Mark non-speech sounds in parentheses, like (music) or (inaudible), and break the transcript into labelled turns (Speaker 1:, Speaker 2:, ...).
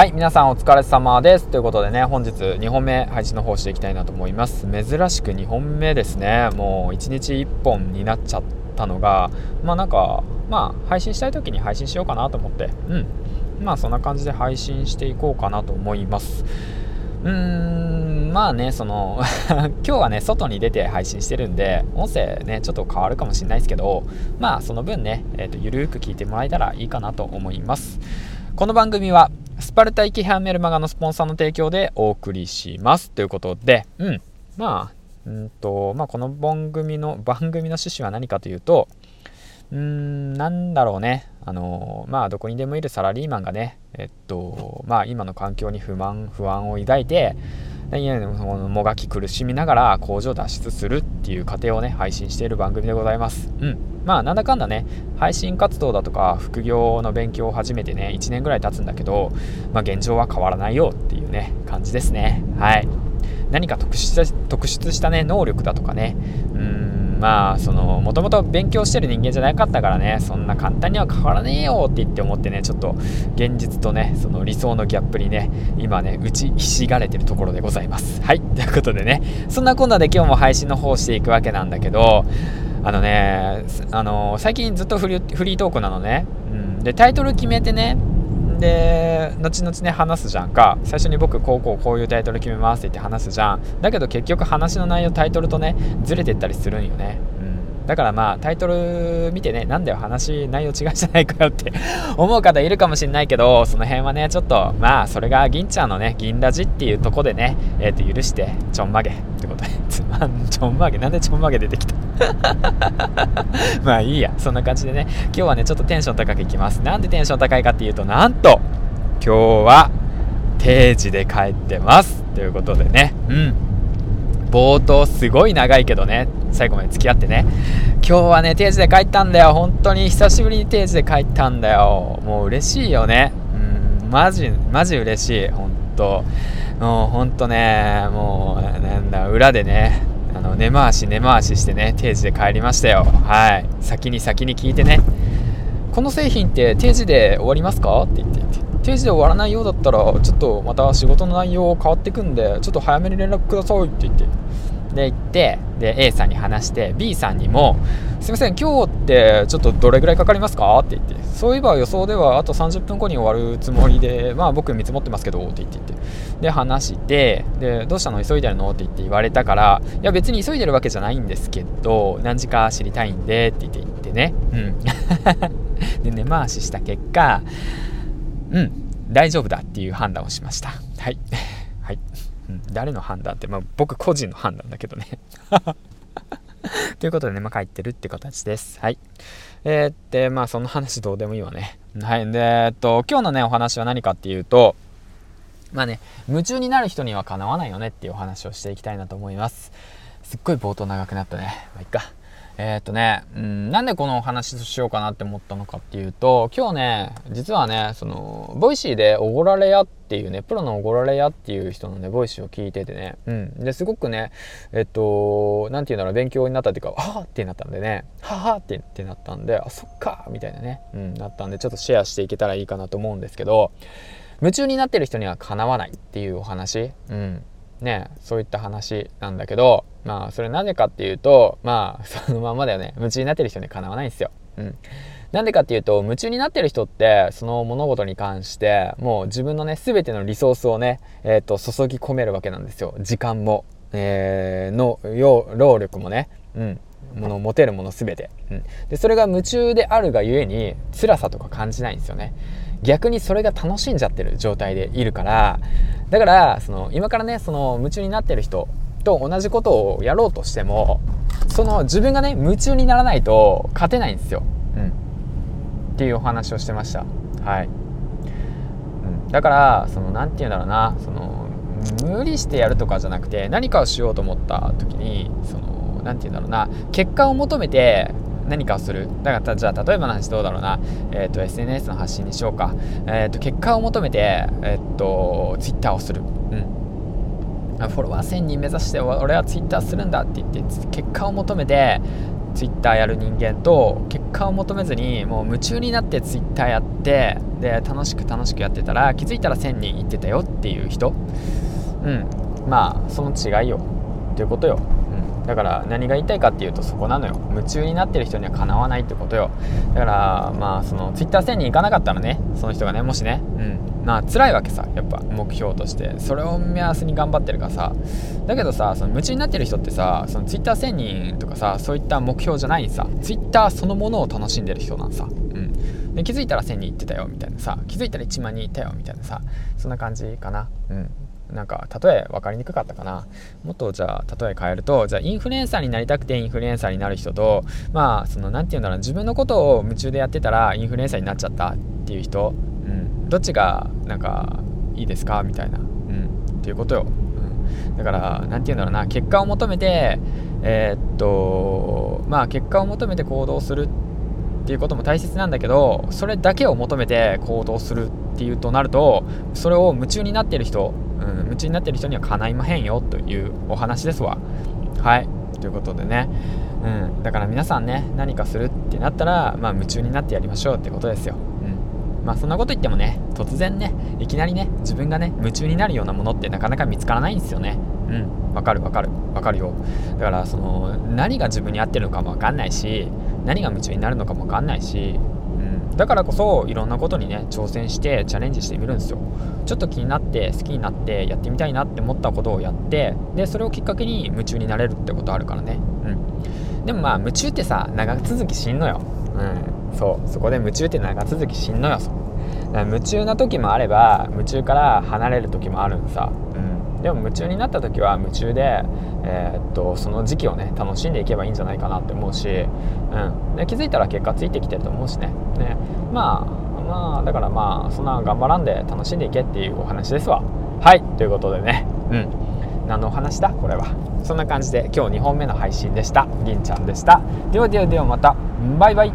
Speaker 1: はい皆さんお疲れ様です。ということでね本日2本目配信の方していきたいなと思います。珍しく2本目ですね。もう1日1本になっちゃったのがまあなんかまあ配信したい時に配信しようかなと思って。うん。まあそんな感じで配信していこうかなと思います。うーんまあねその (laughs) 今日はね外に出て配信してるんで音声ねちょっと変わるかもしれないですけどまあその分ね、えーと、ゆるーく聞いてもらえたらいいかなと思います。この番組はスパルタ行きハメルマガのスポンサーの提供でお送りします。ということでうん。まあうんとまあこの番組の番組の趣旨は何かというとうーんなんだろうね。あのまあどこにでもいるサラリーマンがねえっとまあ今の環境に不満不安を抱いてもがき苦しみながら工場脱出するっていう過程をね配信している番組でございます。うん。まあなんだかんだね配信活動だとか副業の勉強を始めてね1年ぐらい経つんだけどまあ現状は変わらないよっていうね感じですね。はい。何か特殊特殊したね能力だとかね。うん。まあそのもともと勉強してる人間じゃなかったからねそんな簡単には変わらねえよって言って思ってねちょっと現実とねその理想のギャップにね今ね打ちひしがれてるところでございます。はい。ということでねそんなこんなで今日も配信の方していくわけなんだけどあのねあの最近ずっとフリートークなのね、うん、でタイトル決めてねで後々ね話すじゃんか。最初に僕こうこうこういうタイトル決めますって言って話すじゃん。だけど結局話の内容タイトルとねずれてったりするんよね。だからまあタイトル見てねなんだよ話内容違うじゃないかよって (laughs) 思う方いるかもしれないけどその辺はねちょっとまあそれが銀ちゃんのね銀ラジっていうとこでねえっ、ー、と許してちょんまげってことで。つまんちょんまげなんでちょんまげ出てきた？(laughs) まあいいやそんな感じでね。今日はねちょっとテンション高くいきます。なんでテンション高いかっていうとなんと今日は定時で帰ってます。ということでね。うん。冒頭すごい長いけどね。最後まで付き合ってね。今日はね定時で帰ったんだよ。本当に久しぶりに定時で帰ったんだよ。もう嬉しいよね。うんマジマジ嬉しい。本当。もう本当ねもうなんだ裏でねあの根回し根回ししてね定時で帰りましたよ。はい。先に先に聞いてね。この製品って定時で終わりますか？って言って。定時で終わらないようだったらちょっとまた仕事の内容変わってくんでちょっと早めに連絡くださいって言って。で行ってで A さんに話して B さんにも「すいません今日ってちょっとどれぐらいかかりますか?」って言って「そういえば予想ではあと30分後に終わるつもりでまあ僕見積もってますけど」って言って言って。で話してで「どうしたの？急いでるの?」って言って言われたから「いや別に急いでるわけじゃないんですけど何時か知りたいんで」って言って言ってね。うん。(laughs) で根回しした結果うん大丈夫だっていう判断をしました。はい。誰の判断って、まあ、僕個人の判断だけどねということでね、まあ、帰ってるって形です。はい。えー、で、まあ、その話どうでもいいわね。はい。で、えっと、今日のね、お話は何かっていうと、まあね、夢中になる人にはかなわないよねっていうお話をしていきたいなと思います。すっごい冒頭長くなったね。まあ、いっか。えー、っとね、うん、なんでこのお話しようかなって思ったのかっていうと、今日ね、実はね、その、ボイシーでおごられ屋っていうね、プロのおごられ屋っていう人のね、ボイシーを聞いててね、うん。で、すごくね、えっと、なんていうんだろう、勉強になったっていうか、はぁってなったんでね、ははってってなったんで、あ、そっかみたいなね、うん、なったんで、ちょっとシェアしていけたらいいかなと思うんですけど、夢中になってる人にはかなわないっていうお話、うん。ね、そういった話なんだけど、まあ、それなぜかっていうと、まあ、そのままだよね。夢中になってる人にかなわないんですよ。うん。なんでかっていうと、夢中になってる人って、その物事に関して、もう自分のね、すべてのリソースをね、えっ、ー、と、注ぎ込めるわけなんですよ。時間も、えー、の、労力もね、うん。もの持てるもの全て、うん、でそれが夢中であるがゆえに辛さとか感じないんですよね逆にそれが楽しんじゃってる状態でいるからだからその今からねその夢中になってる人と同じことをやろうとしてもその自分がね夢中にならないと勝てないんですよ、うん、っていうお話をしてました。はい、うん、だからその何て言うんだろうな。その無理してやるとかじゃなくて何かをしようと思った時にその何て言うんだろうな。結果を求めて何かをする。だからじゃあ例えばの話どうだろうな、えーと、SNS の発信にしようか、えーと、結果を求めて、えーと、と Twitter をする、うん、フォロワー1000人目指して俺はツイッターするんだって言って結果を求めて Twitter やる人間と結果を求めずにもう夢中になって Twitter やってで楽しく楽しくやってたら気づいたら1000人いってたよっていう人。うん。まあその違いよ。っていうことよ、うん、だから何が言いたいかっていうとそこなのよ。夢中になってる人にはかなわないってことよ。だからまあその Twitter1000 人いかなかったらねその人がねもしねうん。まあ辛いわけさやっぱ目標として。それを目安に頑張ってるからさ。だけどさその夢中になってる人ってさその Twitter1000 人とかさそういった目標じゃないさ。Twitter そのものを楽しんでる人なんさ。うん。で気づいたら1000人いってたよみたいなさ。気づいたら1万人いたよみたいなさ。そんな感じかな。うん。なんか例え分かりにくかったかな。もっとじゃあ例え変えるとじゃあインフルエンサーになりたくてインフルエンサーになる人とまあその何て言うんだろう自分のことを夢中でやってたらインフルエンサーになっちゃったっていう人どっちがなんかいいですかみたいな、うん、っていうことよ、うん、だから何て言うんだろうな。結果を求めてえー、っとまあ結果を求めて行動するっていうことも大切なんだけどそれだけを求めて行動するっていうとなるとそれを夢中になってる人、うん、夢中になってる人にはかないまへんよというお話ですわ。はい。ということでね、うん、だから皆さんね何かするってなったら、まあ、夢中になってやりましょうってことですよ。まあそんなこと言ってもね突然ねいきなりね自分がね夢中になるようなものってなかなか見つからないんですよね。うんわかるわかるわかるよ。だからその何が自分に合ってるのかもわかんないし何が夢中になるのかもわかんないし、うん、だからこそいろんなことにね挑戦してチャレンジしてみるんですよ。ちょっと気になって好きになってやってみたいなって思ったことをやってでそれをきっかけに夢中になれるってことあるからね。うん。でもまあ夢中ってさ長続きしんのよ。うん。そうそこで夢中って長続きしんのよ夢中な時もあれば夢中から離れる時もあるんさ、うん、でも夢中になった時は夢中で、えー、っとその時期をね楽しんでいけばいいんじゃないかなって思うし、うん、で気づいたら結果ついてきてると思うしね。ね。まあまあだからまあそんな頑張らんで楽しんでいけっていうお話ですわ。はいということでね。うん。何のお話だ？これは。そんな感じで今日2本目の配信でした。りんちゃんでした。ではではではまた。バイバイ